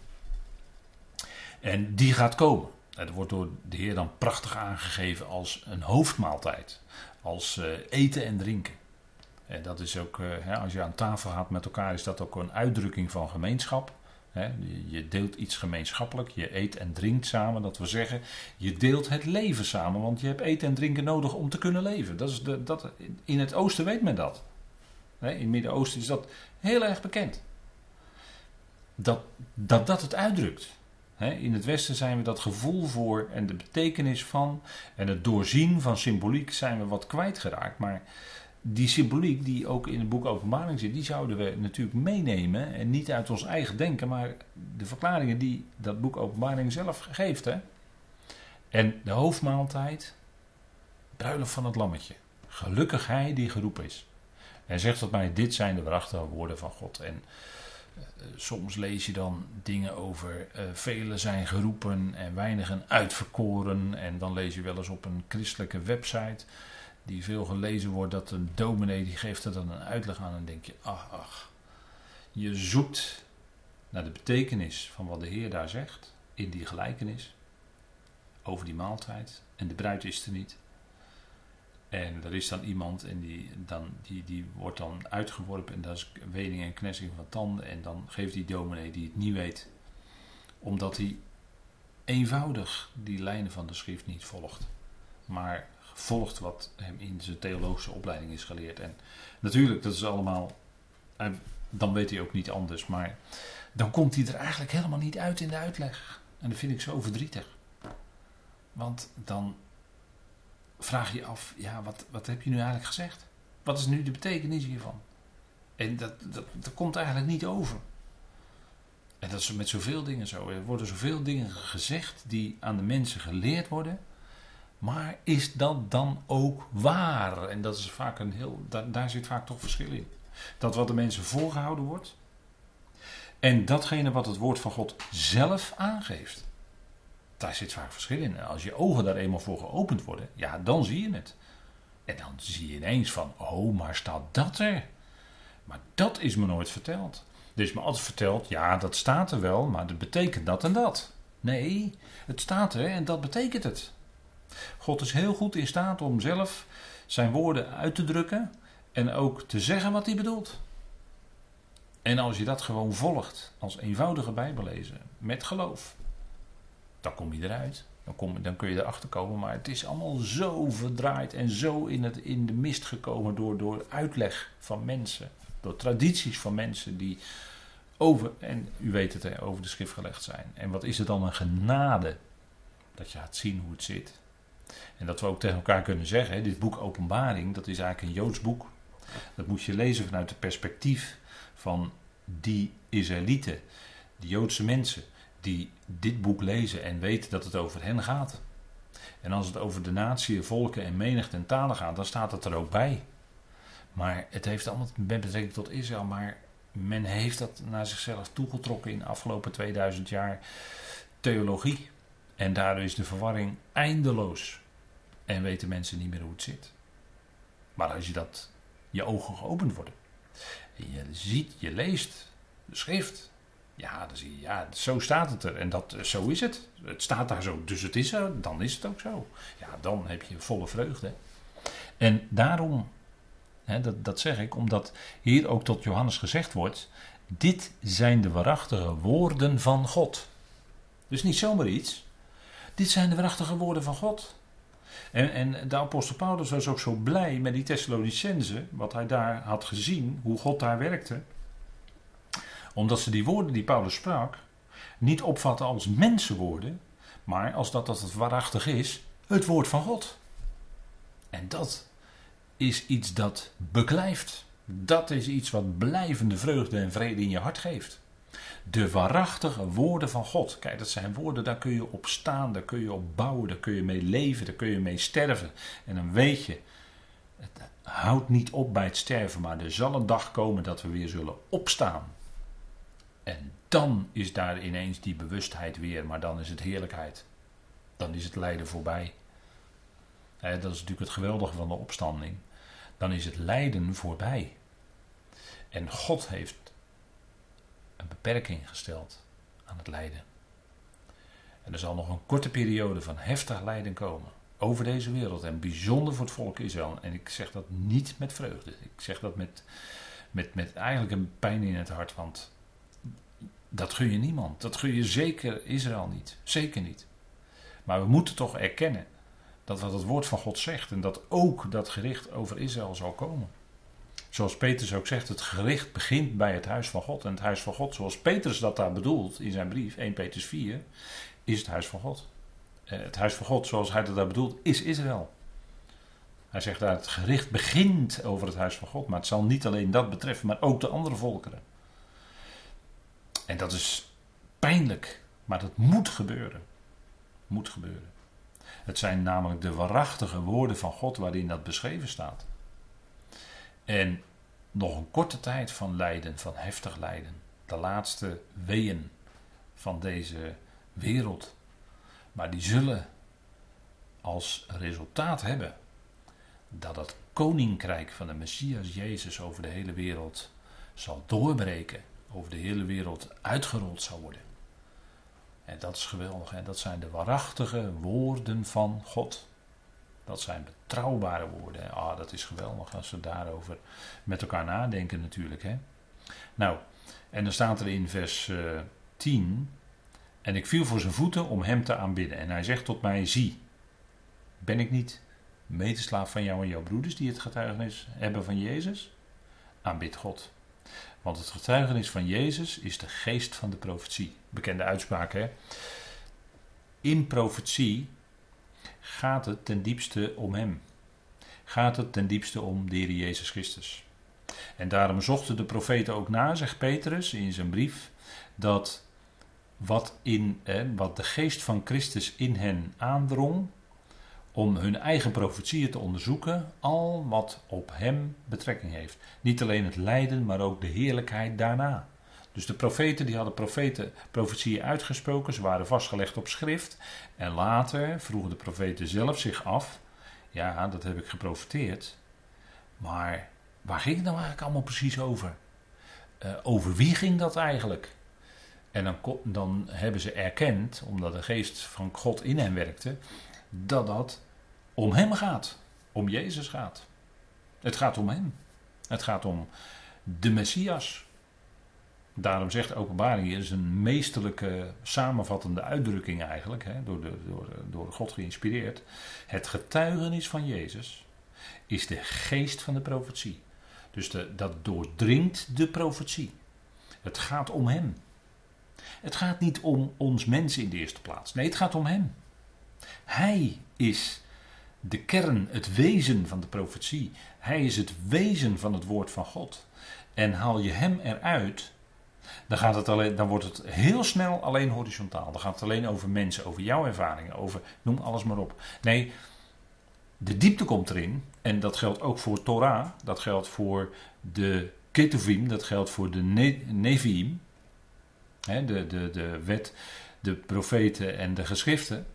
En die gaat komen. Dat wordt door de Heer dan prachtig aangegeven als een hoofdmaaltijd. Als uh, eten en drinken. En dat is ook, uh, hè, als je aan tafel gaat met elkaar, is dat ook een uitdrukking van gemeenschap. Hè, je deelt iets gemeenschappelijk, je eet en drinkt samen. Dat wil zeggen, je deelt het leven samen, want je hebt eten en drinken nodig om te kunnen leven. Dat is de, dat, in het oosten weet men dat. In het Midden-Oosten is dat heel erg bekend. Dat, dat dat het uitdrukt. In het Westen zijn we dat gevoel voor en de betekenis van en het doorzien van symboliek zijn we wat kwijtgeraakt. Maar die symboliek die ook in het boek Openbaring zit, die zouden we natuurlijk meenemen. En niet uit ons eigen denken, maar de verklaringen die dat boek Openbaring zelf geeft. Hè? En de hoofdmaaltijd, bruiloft van het lammetje. Gelukkig hij die geroepen is. En zegt tot mij, dit zijn de waarachtige woorden van God. En eh, soms lees je dan dingen over uh, velen zijn geroepen en weinigen uitverkoren. En dan lees je wel eens op een christelijke website die veel gelezen wordt, dat een dominee die geeft er dan een uitleg aan en denk je, ach, ach. Je zoekt naar de betekenis van wat de Heer daar zegt in die gelijkenis over die maaltijd en de bruid is er niet. En er is dan iemand en die, dan, die, die wordt dan uitgeworpen en dat is wening en knessing van tanden. En dan geeft die dominee die het niet weet, omdat hij eenvoudig die lijnen van de schrift niet volgt. Maar volgt wat hem in zijn theologische opleiding is geleerd. En natuurlijk, dat is allemaal. En dan weet hij ook niet anders. Maar dan komt hij er eigenlijk helemaal niet uit in de uitleg. En dat vind ik zo verdrietig. Want dan vraag je af, ja, wat, wat heb je nu eigenlijk gezegd? Wat is nu de betekenis hiervan? En dat, dat, komt eigenlijk niet over. En dat is met zoveel dingen zo. Er worden zoveel dingen gezegd die aan de mensen geleerd worden. Maar is dat dan ook waar? En dat is vaak een heel. Daar zit vaak toch verschil in. Dat wat de mensen voorgehouden wordt. En datgene wat het woord van God zelf aangeeft. Daar zit vaak verschil in. Als je ogen daar eenmaal voor geopend worden, ja, dan zie je het. En dan zie je ineens van, oh, maar staat dat er? Maar dat is me nooit verteld. Er is me altijd verteld, ja, dat staat er wel, maar dat betekent dat en dat. Nee, het staat er en dat betekent het. God is heel goed in staat om zelf zijn woorden uit te drukken en ook te zeggen wat hij bedoelt. En als je dat gewoon volgt als eenvoudige Bijbellezer met geloof, dan kom je eruit. Dan, kom, dan kun je erachter komen. Maar het is allemaal zo verdraaid en zo in, het, in de mist gekomen door, door uitleg van mensen. Door tradities van mensen die over, en u weet het, over de schrift gelegd zijn. En wat is het dan een genade dat je gaat zien hoe het zit. En dat we ook tegen elkaar kunnen zeggen, dit boek Openbaring, dat is eigenlijk een Joods boek. Dat moet je lezen vanuit het perspectief van die Israëlieten, die Joodse mensen, die dit boek lezen en weten dat het over hen gaat. En als het over de natie, volken en menigte en talen gaat, dan staat het er ook bij. Maar het heeft allemaal met betrekking tot Israël, maar men heeft dat naar zichzelf toegetrokken in de afgelopen 2000 jaar theologie. En daardoor is de verwarring eindeloos. En weten mensen niet meer hoe het zit. Maar als je dat, je ogen geopend worden. En je ziet, je leest de schrift. Ja, dan zie je, ja, zo staat het er. En dat, zo is het. Het staat daar zo, dus het is zo. Dan is het ook zo. Ja, dan heb je volle vreugde. En daarom dat, dat zeg ik omdat hier ook tot Johannes gezegd wordt: Dit zijn de waarachtige woorden van God. Dus niet zomaar iets. Dit zijn de waarachtige woorden van God. En, en de apostel Paulus was ook zo blij met die Thessalonicense, wat hij daar had gezien, hoe God daar werkte. Omdat ze die woorden die Paulus sprak, niet opvatten als mensenwoorden, maar als dat, dat het waarachtig is, het woord van God. En dat is iets dat beklijft. Dat is iets wat blijvende vreugde en vrede in je hart geeft. De waarachtige woorden van God. Kijk, dat zijn woorden, daar kun je op staan, daar kun je op bouwen, daar kun je mee leven, daar kun je mee sterven. En dan weet je, het houdt niet op bij het sterven, maar er zal een dag komen dat we weer zullen opstaan. En dan is daar ineens die bewustheid weer, maar dan is het heerlijkheid. Dan is het lijden voorbij dat is natuurlijk het geweldige van de opstanding. Dan is het lijden voorbij. En God heeft een beperking gesteld aan het lijden. En er zal nog een korte periode van heftig lijden komen over deze wereld en bijzonder voor het volk Israël. En ik zeg dat niet met vreugde. Ik zeg dat met, met, met eigenlijk een pijn in het hart, want dat gun je niemand. Dat gun je zeker Israël niet. Zeker niet. Maar we moeten toch erkennen dat wat het woord van God zegt en dat ook dat gericht over Israël zal komen. Zoals Petrus ook zegt, het gericht begint bij het huis van God. En het huis van God, zoals Petrus dat daar bedoelt in zijn brief, 1 Petrus 4, is het huis van God. Het huis van God, zoals hij dat daar bedoelt, is Israël. Hij zegt daar, het gericht begint over het huis van God, maar het zal niet alleen dat betreffen, maar ook de andere volkeren. En dat is pijnlijk, maar dat moet gebeuren. Moet gebeuren. Het zijn namelijk de waarachtige woorden van God waarin dat beschreven staat. En nog een korte tijd van lijden, van heftig lijden. De laatste weeën van deze wereld. Maar die zullen als resultaat hebben dat het koninkrijk van de Messias Jezus over de hele wereld zal doorbreken, over de hele wereld uitgerold zal worden. En dat is geweldig. En dat zijn de waarachtige woorden van God. Dat zijn betrouwbare woorden. Ah, dat is geweldig als we daarover met elkaar nadenken natuurlijk. Hè? Nou, en dan staat er in vers uh, eh, 10. En ik viel voor zijn voeten om hem te aanbidden. En hij zegt tot mij, zie, ben ik niet medeslaaf van jou en jouw broeders die het getuigenis hebben van Jezus? Aanbid God. Want het getuigenis van Jezus is de geest van de profetie. Bekende uitspraak, hè? In profetie gaat het ten diepste om Hem. Gaat het ten diepste om de Jezus Christus. En daarom zochten de profeten ook na, zegt Petrus in zijn brief, dat wat, in, wat de geest van Christus in hen aandrong, om hun eigen profetieën te onderzoeken, al wat op hem betrekking heeft. Niet alleen het lijden, maar ook de heerlijkheid daarna. Dus de profeten die hadden profeten, profetieën uitgesproken, ze waren vastgelegd op schrift. En later vroegen de profeten zelf zich af, ja dat heb ik geprofeteerd, maar waar ging het nou eigenlijk allemaal precies over? Uh, over wie ging dat eigenlijk? En dan, dan hebben ze erkend, omdat de geest van God in hen werkte, dat dat om hem gaat. Om Jezus gaat. Het gaat om hem. Het gaat om de Messias. Daarom zegt openbaring, hier is een meesterlijke samenvattende uitdrukking eigenlijk, hè, door, de, door, door God geïnspireerd. Het getuigenis van Jezus is de geest van de profetie. Dus dat doordringt de profetie. Het gaat om Hem. Het gaat niet om ons mensen in de eerste plaats. Nee, het gaat om Hem. Hij is de kern, het wezen van de profetie. Hij is het wezen van het woord van God. En haal je Hem eruit, dan, gaat het alleen, dan wordt het heel snel alleen horizontaal. Dan gaat het alleen over mensen, over jouw ervaringen, over noem alles maar op. Nee, de diepte komt erin. En dat geldt ook voor Torah. Dat geldt voor de Ketuvim. Dat geldt voor de ne Neviim. de, de, de wet, de profeten en de geschriften.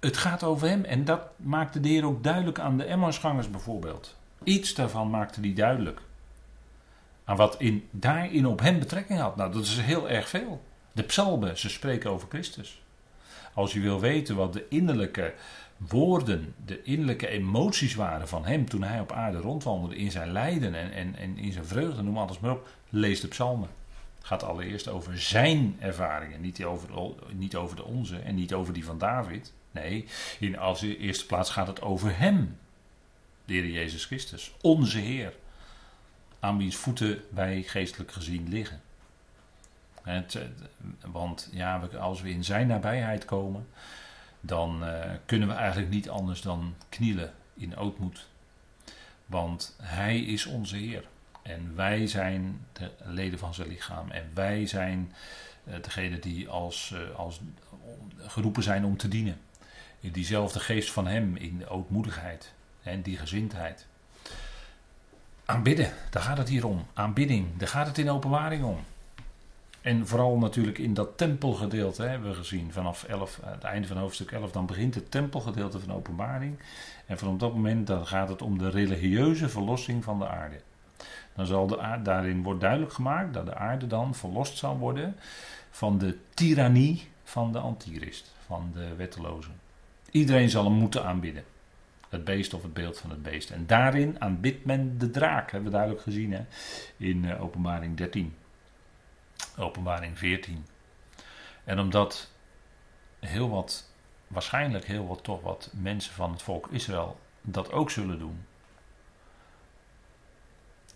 Het gaat over hem. En dat maakte de Heer ook duidelijk aan de Emmausgangers bijvoorbeeld. Iets daarvan maakte hij duidelijk. Aan wat in, daarin op hem betrekking had. Nou, dat is heel erg veel. De psalmen, ze spreken over Christus. Als je wil weten wat de innerlijke woorden, de innerlijke emoties waren van hem toen hij op aarde rondwandelde in zijn lijden en, en, en in zijn vreugde, noem alles maar op, lees de psalmen. Het gaat allereerst over zijn ervaringen, niet over, niet over de onze en niet over die van David. Nee, in als eerste plaats gaat het over hem, de Heer Jezus Christus, onze Heer, aan wiens voeten wij geestelijk gezien liggen. Want ja, als we in zijn nabijheid komen, dan uh, kunnen we eigenlijk niet anders dan knielen in ootmoed. Want Hij is onze Heer. En wij zijn de leden van zijn lichaam. En wij zijn uh, degene die als, uh, als geroepen zijn om te dienen. Diezelfde geest van Hem, in de ootmoedigheid en die gezindheid. Aanbidden, daar gaat het hier om. Aanbidding, daar gaat het in openbaring om. En vooral natuurlijk in dat tempelgedeelte hebben we gezien vanaf 11, het einde van hoofdstuk 11, dan begint het tempelgedeelte van openbaring. En vanaf dat moment dan gaat het om de religieuze verlossing van de aarde. Dan zal de aarde, daarin wordt duidelijk gemaakt dat de aarde dan verlost zal worden van de tirannie van de antichrist, van de wettelozen. Iedereen zal hem moeten aanbidden. Het beest of het beeld van het beest. En daarin aanbidt men de draak, hebben we duidelijk gezien hè, in uh, openbaring 13. Openbaring 14. En omdat heel wat, waarschijnlijk heel wat toch wat mensen van het volk Israël dat ook zullen doen.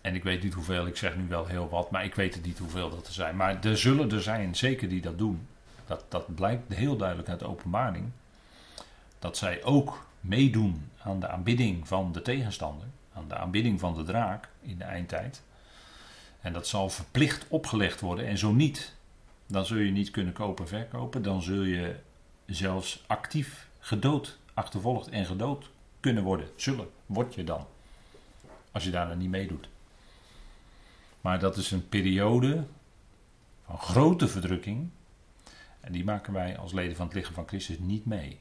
En ik weet niet hoeveel, ik zeg nu wel heel wat, maar ik weet het niet hoeveel dat er zijn. Maar er zullen er zijn, zeker die dat doen. Dat, dat blijkt heel duidelijk uit de openbaring. Dat zij ook meedoen aan de aanbidding van de tegenstander. Aan de aanbidding van de draak in de eindtijd. En dat zal verplicht opgelegd worden. En zo niet, dan zul je niet kunnen kopen en verkopen. Dan zul je zelfs actief gedood, achtervolgd en gedood kunnen worden. Zullen, word je dan. Als je daar dan niet meedoet. Maar dat is een periode van grote verdrukking. En die maken wij als leden van het lichaam van Christus niet mee.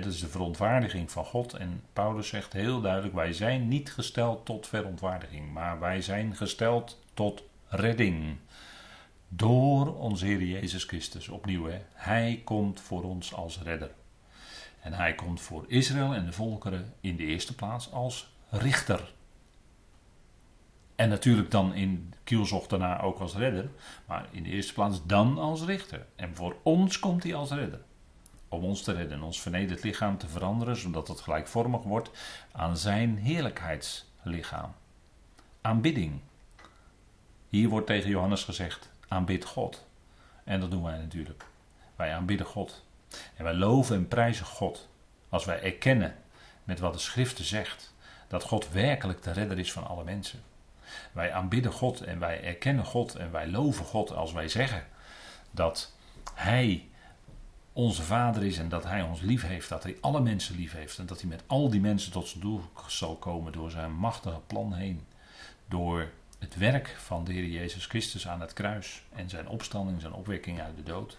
Dat is de verontwaardiging van God. En Paulus zegt heel duidelijk: wij zijn niet gesteld tot verontwaardiging, maar wij zijn gesteld tot redding. Door onze Heer Jezus Christus. Opnieuw? Hij komt voor ons als redder. En hij komt voor Israël en de volkeren in de eerste plaats als richter. En natuurlijk dan in kielzocht daarna ook als redder. Maar in de eerste plaats dan als richter. En voor ons komt hij als redder. Om ons te redden, ons vernederd lichaam te veranderen, zodat het gelijkvormig wordt aan zijn heerlijkheidslichaam. Aanbidding. Hier wordt tegen Johannes gezegd: aanbid God. En dat doen wij natuurlijk. Wij aanbidden God. En wij loven en prijzen God. Als wij erkennen met wat de Schriften zegt: dat God werkelijk de redder is van alle mensen. Wij aanbidden God en wij erkennen God en wij loven God als wij zeggen dat Hij onze Vader is en dat Hij ons lief heeft, dat Hij alle mensen lief heeft en dat Hij met al die mensen tot zijn doel zal komen door zijn machtige plan heen. Door het werk van de Heer Jezus Christus aan het kruis en zijn opstanding, zijn opwekking uit de dood.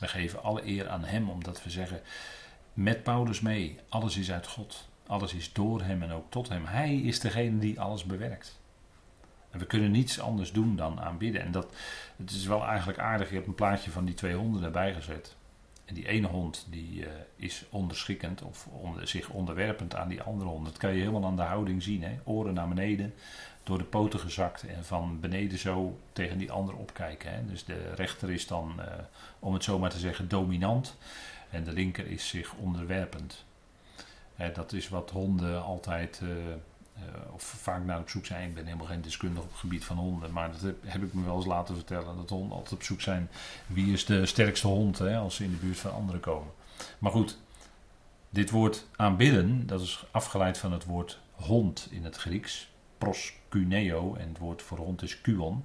We geven alle eer aan Hem omdat we zeggen, met Paulus mee, alles is uit God. Alles is door Hem en ook tot Hem. Hij is degene die alles bewerkt. En we kunnen niets anders doen dan aanbidden. En dat, het is wel eigenlijk aardig, je hebt een plaatje van die twee honden erbij gezet. En die ene hond die uh, is onderschikkend of onder, zich onderwerpend aan die andere hond. Dat kan je helemaal aan de houding zien. Hè? Oren naar beneden, door de poten gezakt en van beneden zo tegen die ander opkijken. Hè? Dus de rechter is dan, uh, om het zo maar te zeggen, dominant. En de linker is zich onderwerpend. Dat is wat honden altijd, uh, of vaak naar op zoek zijn. Ik ben helemaal geen deskundige op het gebied van honden. Maar dat heb, heb, ik me wel eens laten vertellen. Dat honden altijd op zoek zijn. Wie is de sterkste hond hè, als ze in de buurt van anderen komen. Maar goed, dit woord aanbidden, dat is afgeleid van het woord hond in het Grieks. Proskuneo. En het woord voor hond is kuon.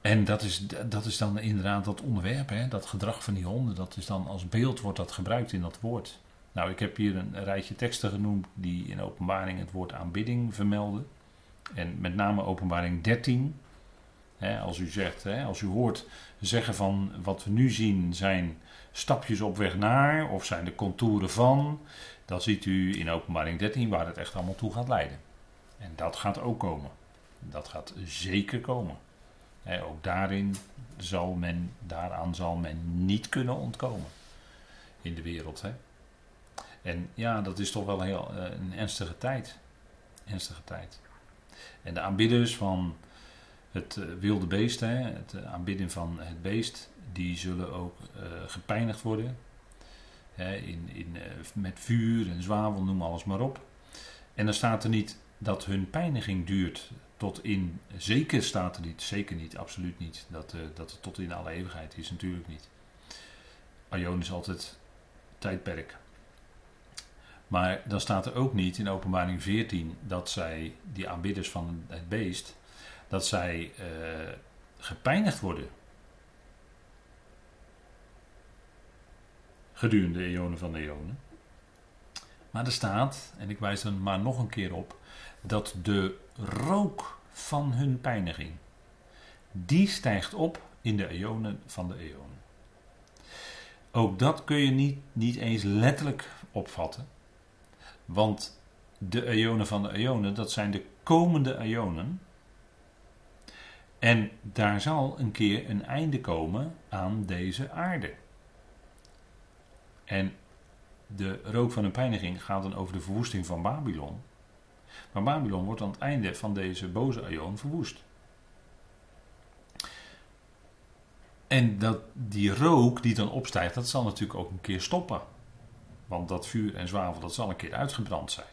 En dat is, dat is dan inderdaad dat onderwerp, hè, dat gedrag van die honden. Dat is dan als beeld wordt dat gebruikt in dat woord. Nou, ik heb hier een rijtje teksten genoemd die in openbaring het woord aanbidding vermelden. En met name openbaring 13. Hè, als u zegt, als u hoort zeggen van wat we nu zien zijn stapjes op weg naar, of zijn de contouren van, dan ziet u in openbaring 13 waar het echt allemaal toe gaat leiden. En dat gaat ook komen. Dat gaat zeker komen ook daarin zal men, daaraan zal men niet kunnen ontkomen in de wereld. Hè. En ja, dat is toch wel heel, uh, een ernstige tijd. Ernstige tijd. En de aanbidders van het uh, wilde beest, hè, het uh, aanbidden van het beest, die zullen ook gepijnigd worden. Hè, in, in, met vuur en zwavel, noem alles maar op. En dan staat er niet dat hun pijniging duurt tot in, zeker staat er niet, zeker niet, absoluut niet, dat, uh, dat het tot in alle eeuwigheid is, natuurlijk niet. Aion is altijd tijdperk. Maar dan staat er ook niet in openbaring 14 dat zij, die aanbidders van het beest, dat zij uh, gepijnigd worden. Gedurende de eonen van de eonen. Maar er staat, en ik wijs er maar nog een keer op, dat de rook van hun pijniging, die stijgt op in de eonen van de eonen. Ook dat kun je niet, niet eens letterlijk opvatten, want de eonen van de eonen, dat zijn de komende eonen. En daar zal een keer een einde komen aan deze aarde. En de rook van hun pijniging gaat dan over de verwoesting van Babylon. Maar Babylon wordt aan het einde van deze boze aion verwoest. En dat, die rook die dan opstijgt, dat zal natuurlijk ook een keer stoppen. Want dat vuur en zwavel, dat zal een keer uitgebrand zijn.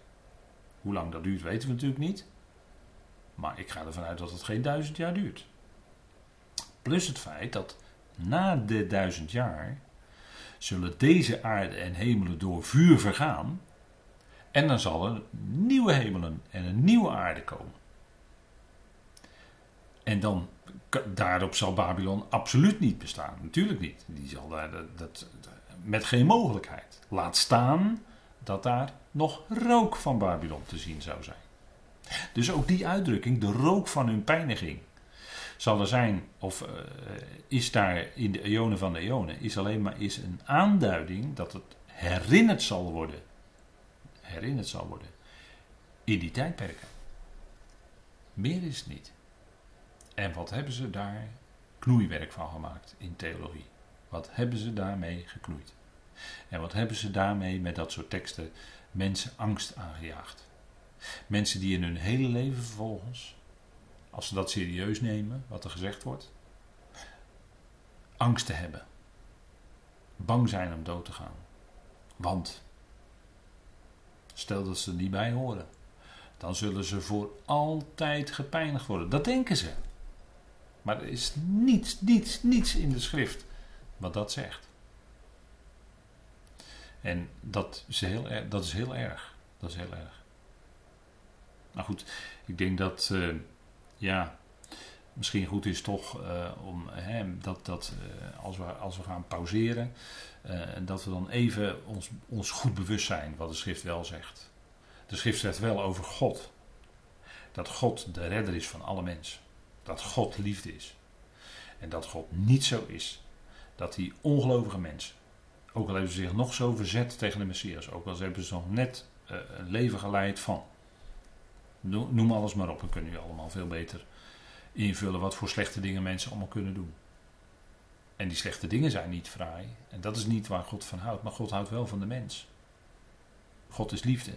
Hoe lang dat duurt, weten we natuurlijk niet. Maar ik ga ervan uit dat het geen duizend jaar duurt. Plus het feit dat na de duizend jaar zullen deze aarde en hemelen door vuur vergaan. En dan zal er nieuwe hemelen en een nieuwe aarde komen. En dan, daarop zal Babylon absoluut niet bestaan. Natuurlijk niet. Die zal daar, dat, dat, met geen mogelijkheid. Laat staan dat daar nog rook van Babylon te zien zou zijn. Dus ook die uitdrukking, de rook van hun pijniging, zal er zijn, of uh, is daar in de eonen van de eonen, is alleen maar is een aanduiding dat het herinnerd zal worden herinnerd zal worden. In die tijdperken. Meer is het niet. En wat hebben ze daar knoeiwerk van gemaakt in theologie? Wat hebben ze daarmee geknoeid? En wat hebben ze daarmee met dat soort teksten mensen angst aangejaagd? Mensen die in hun hele leven vervolgens, als ze dat serieus nemen, wat er gezegd wordt, angst te hebben. Bang zijn om dood te gaan. Want Stel dat ze er niet bij horen. Dan zullen ze voor altijd gepijnigd worden. Dat denken ze. Maar er is niets, niets, niets in de schrift wat dat zegt. En dat is heel, dat is heel erg. Dat is heel erg. Nou goed, ik denk dat, uh, ja, misschien goed is toch uh, om hè, dat, dat uh, als, we, als we gaan pauzeren, dat we dan even ons, ons goed bewust zijn wat de schrift wel zegt. De schrift zegt wel over God. Dat God de redder is van alle mensen. Dat God liefde is. En dat God niet zo is dat die ongelovige mensen, ook al hebben ze zich nog zo verzet tegen de Messias, ook al hebben ze nog net uh, een leven geleid van. Noem alles maar op, dan kunnen jullie allemaal veel beter invullen wat voor slechte dingen mensen allemaal kunnen doen. En die slechte dingen zijn niet fraai. En dat is niet waar God van houdt. Maar God houdt wel van de mens. God is liefde.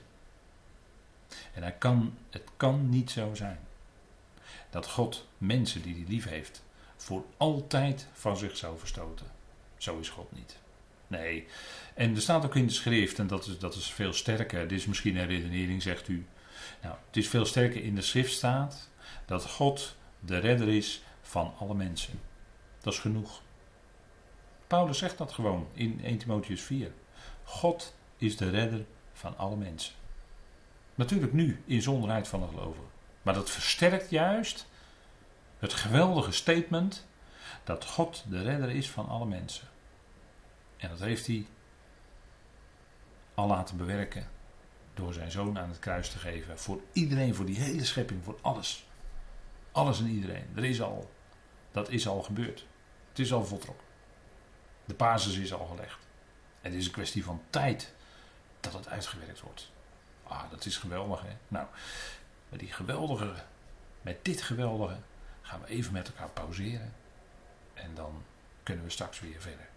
En hij kan, het kan niet zo zijn dat God mensen die hij lief heeft voor altijd van zich zou verstoten. Zo is God niet. Nee. En er staat ook in de schrift, en dat is, dat is veel sterker. Dit is misschien een redenering, zegt u. Nou, het is veel sterker in de schrift staat dat God de redder is van alle mensen. Dat is genoeg. Paulus zegt dat gewoon in 1 Timotheus 4. God is de redder van alle mensen. Natuurlijk nu, in zonderheid van het geloven. Maar dat versterkt juist het geweldige statement dat God de redder is van alle mensen. En dat heeft hij al laten bewerken door zijn zoon aan het kruis te geven. Voor iedereen, voor die hele schepping, voor alles. Alles en iedereen. Er is al, dat is al gebeurd. Het is al voltrokken. De basis is al gelegd. En het is een kwestie van tijd dat het uitgewerkt wordt. Ah, dat is geweldig hè. Nou, met die geweldige, met dit geweldige gaan we even met elkaar pauzeren. En dan kunnen we straks weer verder.